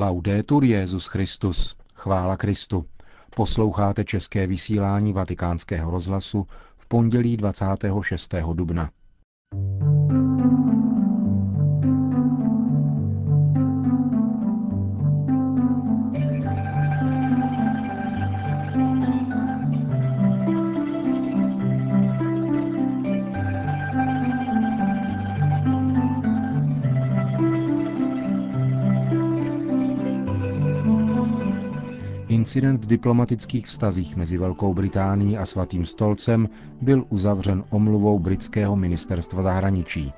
Laudetur Jezus Christus. Chvála Kristu. Posloucháte české vysílání Vatikánského rozhlasu v pondělí 26. dubna. Incident v diplomatických vztazích mezi Velkou Británií a Svatým stolcem byl uzavřen omluvou britského ministerstva zahraničí.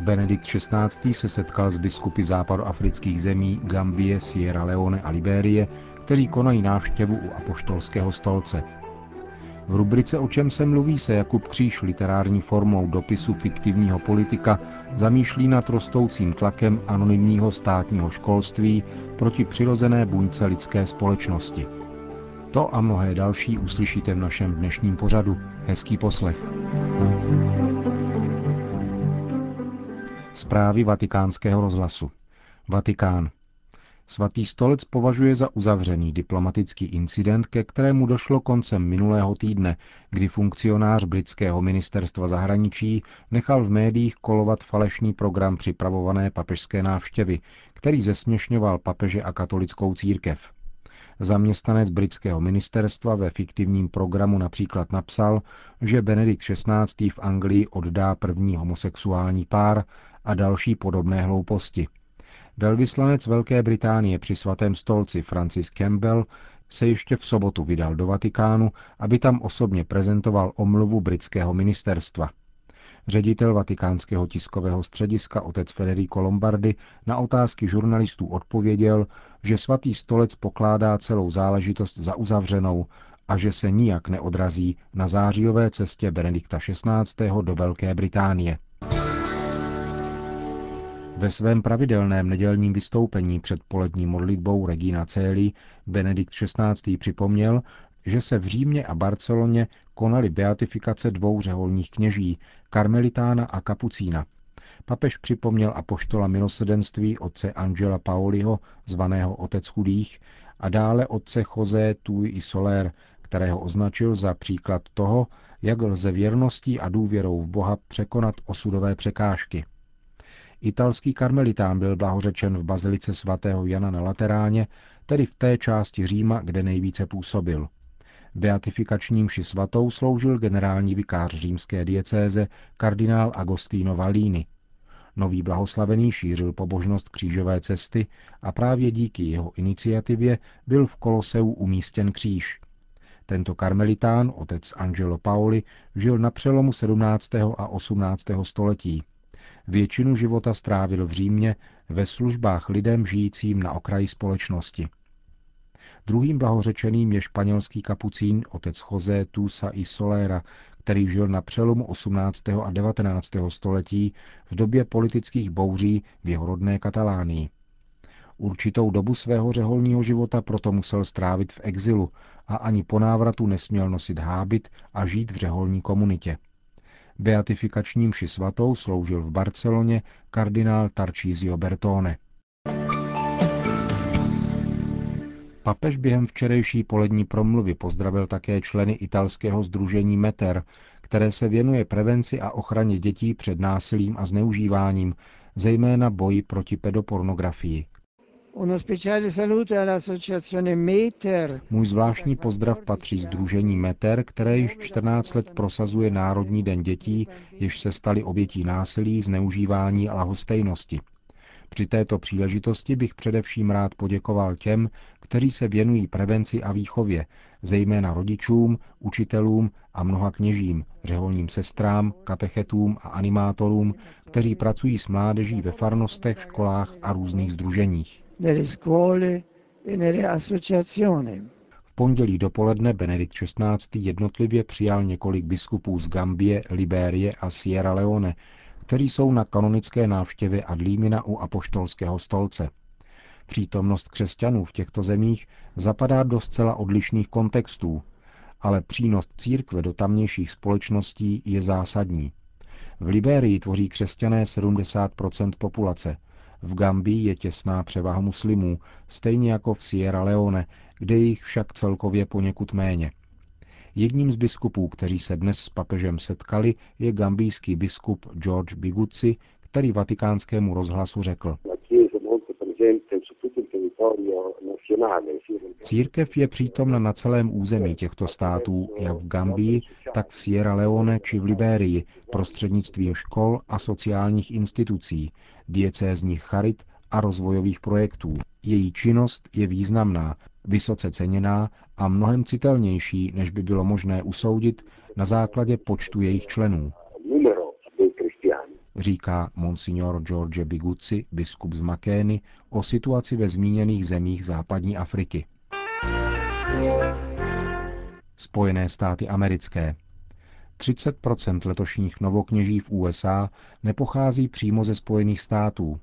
Benedikt XVI. se setkal s biskupy západoafrických zemí Gambie, Sierra Leone a Libérie, kteří konají návštěvu u apoštolského stolce – v rubrice O čem se mluví se Jakub Kříž literární formou dopisu fiktivního politika zamýšlí nad rostoucím tlakem anonymního státního školství proti přirozené buňce lidské společnosti. To a mnohé další uslyšíte v našem dnešním pořadu. Hezký poslech. Zprávy vatikánského rozhlasu. Vatikán. Svatý stolec považuje za uzavřený diplomatický incident, ke kterému došlo koncem minulého týdne, kdy funkcionář britského ministerstva zahraničí nechal v médiích kolovat falešný program připravované papežské návštěvy, který zesměšňoval papeže a katolickou církev. Zaměstnanec britského ministerstva ve fiktivním programu například napsal, že Benedikt XVI. v Anglii oddá první homosexuální pár a další podobné hlouposti – Velvyslanec Velké Británie při svatém stolci Francis Campbell se ještě v sobotu vydal do Vatikánu, aby tam osobně prezentoval omluvu britského ministerstva. Ředitel vatikánského tiskového střediska otec Federico Lombardi na otázky žurnalistů odpověděl, že svatý stolec pokládá celou záležitost za uzavřenou a že se nijak neodrazí na zářijové cestě Benedikta XVI. do Velké Británie. Ve svém pravidelném nedělním vystoupení před polední modlitbou Regina Celi Benedikt XVI. připomněl, že se v Římě a Barceloně konaly beatifikace dvou řeholních kněží, karmelitána a kapucína. Papež připomněl apoštola milosedenství otce Angela Paoliho, zvaného Otec chudých, a dále otce José Tui i Soler, kterého označil za příklad toho, jak lze věrností a důvěrou v Boha překonat osudové překážky – Italský karmelitán byl blahořečen v bazilice svatého Jana na Lateráně, tedy v té části Říma, kde nejvíce působil. Beatifikační mši svatou sloužil generální vikář římské diecéze kardinál Agostino Valini. Nový blahoslavený šířil pobožnost křížové cesty a právě díky jeho iniciativě byl v Koloseu umístěn kříž. Tento karmelitán, otec Angelo Paoli, žil na přelomu 17. a 18. století. Většinu života strávil v Římě ve službách lidem žijícím na okraji společnosti. Druhým blahořečeným je španělský kapucín otec José Tusa i Solera, který žil na přelomu 18. a 19. století v době politických bouří v jeho rodné Katalánii. Určitou dobu svého řeholního života proto musel strávit v exilu a ani po návratu nesměl nosit hábit a žít v řeholní komunitě. Beatifikační mši svatou sloužil v Barceloně kardinál Tarcísio Bertone. Papež během včerejší polední promluvy pozdravil také členy italského združení Meter, které se věnuje prevenci a ochraně dětí před násilím a zneužíváním, zejména boji proti pedopornografii. Můj zvláštní pozdrav patří Združení Meter, které již 14 let prosazuje Národní den dětí, jež se stali obětí násilí, zneužívání a lahostejnosti. Při této příležitosti bych především rád poděkoval těm, kteří se věnují prevenci a výchově, zejména rodičům, učitelům a mnoha kněžím, řeholním sestrám, katechetům a animátorům, kteří pracují s mládeží ve farnostech, školách a různých združeních nelle scuole e nelle associazioni. V pondělí dopoledne Benedikt XVI. jednotlivě přijal několik biskupů z Gambie, Libérie a Sierra Leone, kteří jsou na kanonické návštěvě Adlímina u apoštolského stolce. Přítomnost křesťanů v těchto zemích zapadá do zcela odlišných kontextů, ale přínos církve do tamnějších společností je zásadní. V Libérii tvoří křesťané 70% populace – V Gambii je těsná převaha muslimů, stejně jako v Sierra Leone, kde jich však celkově poněkud méně. Jedním z biskupů, kteří se dnes s papežem setkali, je gambijský biskup George Bigucci, který vatikánskému rozhlasu řekl. Církev je přítomna na celém území těchto států, jak v Gambii, tak v Sierra Leone či v Libérii, prostřednictvím škol a sociálních institucí, diecézních charit a rozvojových projektů. Její činnost je významná, vysoce ceněná a mnohem citelnější, než by bylo možné usoudit na základě počtu jejich členů říká monsignor George Bigucci, biskup z Makény, o situaci ve zmíněných zemích západní Afriky. Spojené státy americké. 30% letošních novokněží v USA nepochází přímo ze Spojených států.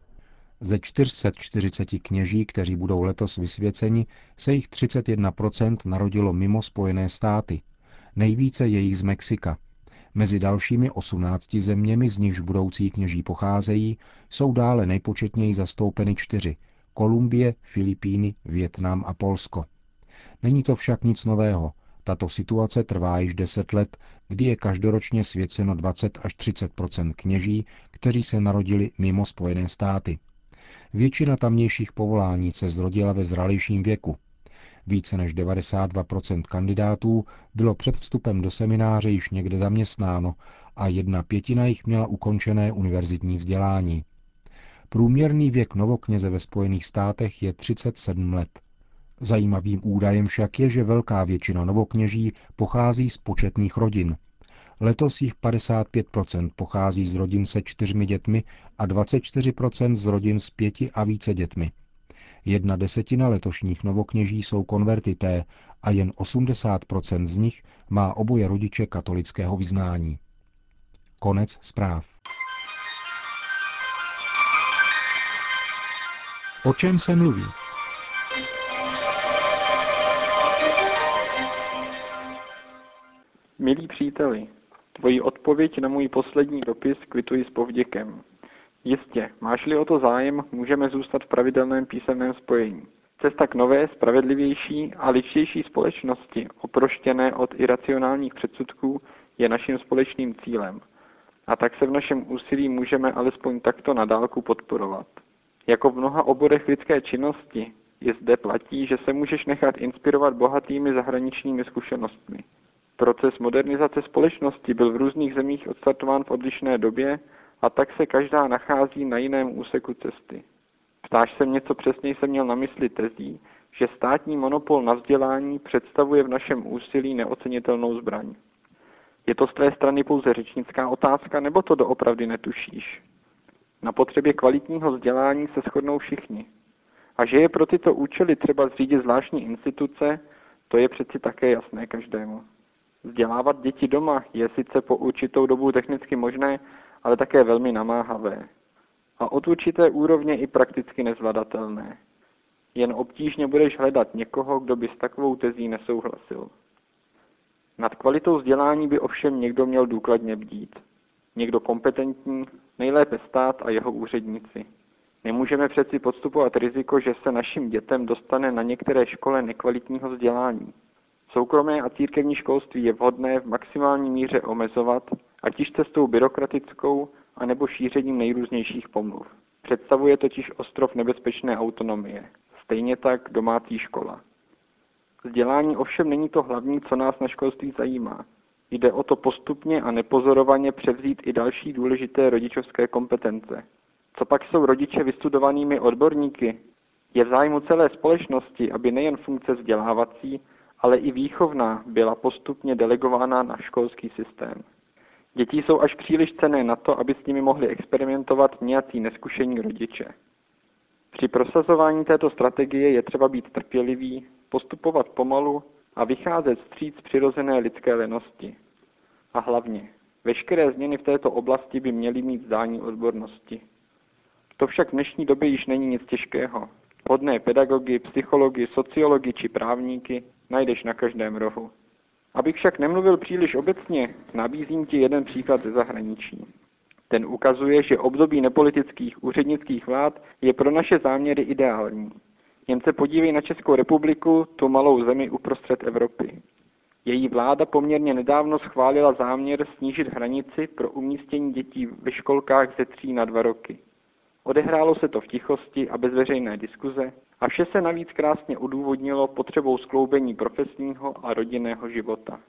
Ze 440 kněží, kteří budou letos vysvěceni, se jich 31% narodilo mimo Spojené státy. Nejvíce je jich z Mexika. Mezi dalšími 18 zeměmi, z nichž budoucí kněží pocházejí, jsou dále nejpočetněji zastoupeny čtyři – Kolumbie, Filipíny, Větnam a Polsko. Není to však nic nového. Tato situace trvá již deset let, kdy je každoročně svěceno 20 až 30% kněží, kteří se narodili mimo Spojené státy. Většina tamnějších povolání se zrodila ve zralějším věku. Více než 92% kandidátů bylo před vstupem do semináře již někde zaměstnáno a jedna pětina jich měla ukončené univerzitní vzdělání. Průměrný věk novokněze ve Spojených státech je 37 let. Zajímavým údajem však je, že velká většina novokněží pochází z početných rodin. Letos jich 55% pochází z rodin se čtyřmi dětmi a 24% z rodin s pěti a více dětmi. Jedna desetina letošních novokněží jsou konvertité a jen 80% z nich má oboje rodiče katolického vyznání. Konec zpráv. O čem se mluví? Milí příteli, tvoji odpověď na můj poslední dopis kvituji s povděkem. Jistě, máš-li o to zájem, můžeme zůstat v pravidelném písemném spojení. Cesta k nové, spravedlivější a lidštější společnosti, oproštěné od iracionálních předsudků, je naším společným cílem. A tak se v našem úsilí můžeme alespoň takto na dálku podporovat. Jako v mnoha oborech lidské činnosti, i zde platí, že se můžeš nechat inspirovat bohatými zahraničními zkušenostmi. Proces modernizace společnosti byl v různých zemích odstartován v odlišné době a tak se každá nachází na jiném úseku cesty. Ptáš se mě, co přesně jsem měl na mysli tezí, že státní monopol na vzdělání představuje v našem úsilí neocenitelnou zbraň. Je to z tvé strany pouze řečnická otázka, nebo to doopravdy netušíš? Na potřebě kvalitního vzdělání se shodnou všichni. A že je pro tyto účely třeba zřídit zvláštní instituce, to je přeci také jasné každému. Vzdělávat děti doma je sice po určitou dobu technicky možné, ale také velmi namáhavé. A od určité úrovně i prakticky nezvladatelné. Jen obtížně budeš hledat někoho, kdo by s takovou tezí nesouhlasil. Nad kvalitou vzdělání by ovšem někdo měl důkladně bdít. Někdo kompetentní, nejlépe stát a jeho úředníci. Nemůžeme přeci podstupovat riziko, že se našim dětem dostane na některé škole nekvalitního vzdělání. Soukromé a církevní školství je vhodné v maximální míře omezovat ať již cestou byrokratickou, anebo šířením nejrůznějších pomluv. Představuje totiž ostrov nebezpečné autonomie. Stejně tak domácí škola. Vzdělání ovšem není to hlavní, co nás na školství zajímá. Jde o to postupně a nepozorovaně převzít i další důležité rodičovské kompetence. Co pak jsou rodiče vystudovanými odborníky? Je v zájmu celé společnosti, aby nejen funkce vzdělávací, ale i výchovná byla postupně delegována na školský systém. Děti jsou až příliš cené na to, aby s nimi mohli experimentovat nějací neskušení rodiče. Při prosazování této strategie je třeba být trpělivý, postupovat pomalu a vycházet stříc přirozené lidské lenosti. A hlavně, veškeré změny v této oblasti by měly mít zdání odbornosti. To však v dnešní době již není nic těžkého. Hodné pedagogy, psychologi, sociologi či právníky najdeš na každém rohu. Abych však nemluvil příliš obecně, nabízím ti jeden příklad ze zahraničí. Ten ukazuje, že období nepolitických úřednických vlád je pro naše záměry ideální. Jen se podívej na Českou republiku, tu malou zemi uprostřed Evropy. Její vláda poměrně nedávno schválila záměr snížit hranici pro umístění dětí ve školkách ze tří na dva roky. Odehrálo se to v tichosti a bez veřejné diskuze a vše se navíc krásně odůvodnilo potřebou skloubení profesního a rodinného života.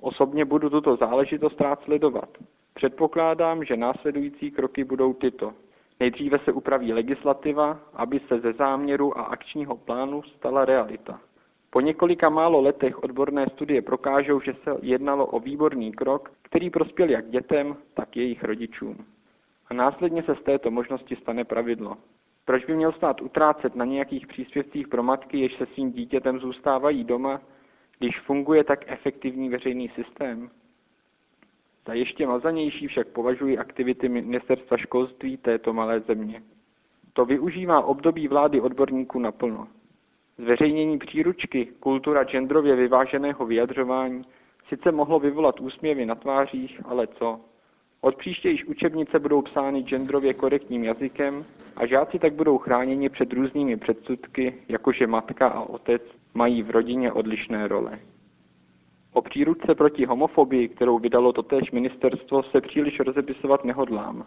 Osobně budu tuto záležitost rád sledovat. Předpokládám, že následující kroky budou tyto. Nejdříve se upraví legislativa, aby se ze záměru a akčního plánu stala realita. Po několika málo letech odborné studie prokážou, že se jednalo o výborný krok, který prospěl jak dětem, tak jejich rodičům. A následně se z této možnosti stane pravidlo. Proč by měl stát utrácet na nějakých příspěvcích pro matky, jež se svým dítětem zůstávají doma, když funguje tak efektivní veřejný systém? Za ještě mazanější však považuji aktivity ministerstva školství této malé země. To využívá období vlády odborníků naplno. Zveřejnění příručky Kultura genderově vyváženého vyjadřování sice mohlo vyvolat úsměvy na tvářích, ale co? Od příště již učebnice budou psány genderově korektním jazykem a žáci tak budou chráněni před různými předsudky, jakože matka a otec mají v rodině odlišné role. O příručce proti homofobii, kterou vydalo totéž ministerstvo, se příliš rozepisovat nehodlám.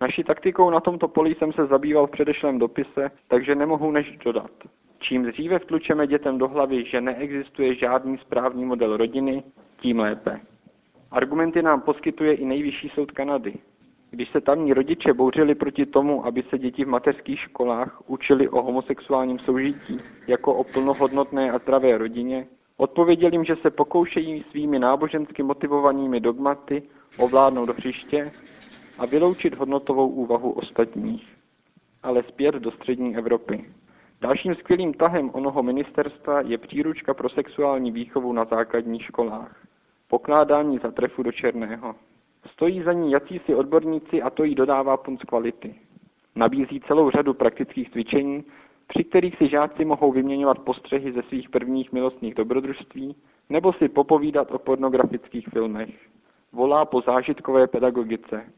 Naší taktikou na tomto poli jsem se zabýval v předešlém dopise, takže nemohu než dodat. Čím dříve vtlučeme dětem do hlavy, že neexistuje žádný správný model rodiny, tím lépe. Argumenty nám poskytuje i nejvyšší soud Kanady. Když se tamní rodiče bouřili proti tomu, aby se děti v mateřských školách učili o homosexuálním soužití jako o plnohodnotné a zdravé rodině, odpověděl jim, že se pokoušejí svými nábožensky motivovanými dogmaty ovládnout hřiště a vyloučit hodnotovou úvahu ostatních. Ale zpět do střední Evropy. Dalším skvělým tahem onoho ministerstva je příručka pro sexuální výchovu na základních školách. Pokládání za trefu do černého. Stojí za ní jacísi odborníci a to jí dodává punc kvality. Nabízí celou řadu praktických cvičení, při kterých si žáci mohou vyměňovat postřehy ze svých prvních milostných dobrodružství nebo si popovídat o pornografických filmech. Volá po zážitkové pedagogice.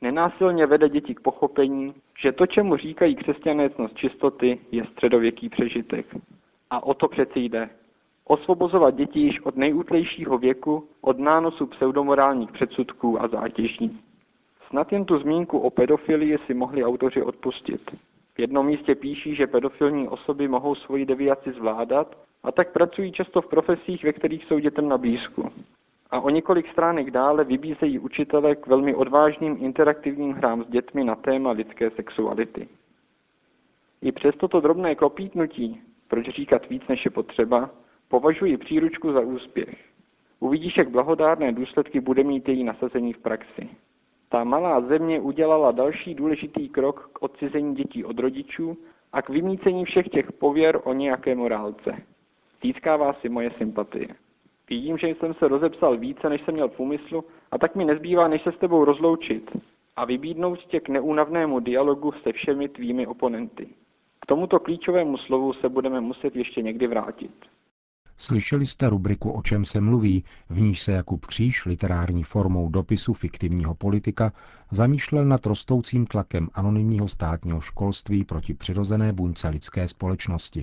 Nenásilně vede děti k pochopení, že to, čemu říkají křesťané cnost čistoty, je středověký přežitek. A o to přeci jde. Osvobozovat děti již od nejútlejšího věku od nánosu pseudomorálních předsudků a zátěží. Snad jen tu zmínku o pedofilii si mohli autoři odpustit. V jednom místě píší, že pedofilní osoby mohou svoji deviaci zvládat a tak pracují často v profesích, ve kterých jsou dětem na blízku. A o několik stránek dále vybízejí učitele k velmi odvážným interaktivním hrám s dětmi na téma lidské sexuality. I přes toto drobné klopítnutí, proč říkat víc než je potřeba, považuji příručku za úspěch. Uvidíš, jak blahodárné důsledky bude mít její nasazení v praxi. Ta malá země udělala další důležitý krok k odcizení dětí od rodičů a k vymícení všech těch pověr o nějaké morálce. Získává si moje sympatie. Vidím, že jsem se rozepsal více, než jsem měl v úmyslu, a tak mi nezbývá, než se s tebou rozloučit a vybídnout tě k neúnavnému dialogu se všemi tvými oponenty. K tomuto klíčovému slovu se budeme muset ještě někdy vrátit. Slyšeli jste rubriku O čem se mluví, v níž se Jakub Kříž literární formou dopisu fiktivního politika zamýšlel nad rostoucím tlakem anonymního státního školství proti přirozené buňce lidské společnosti.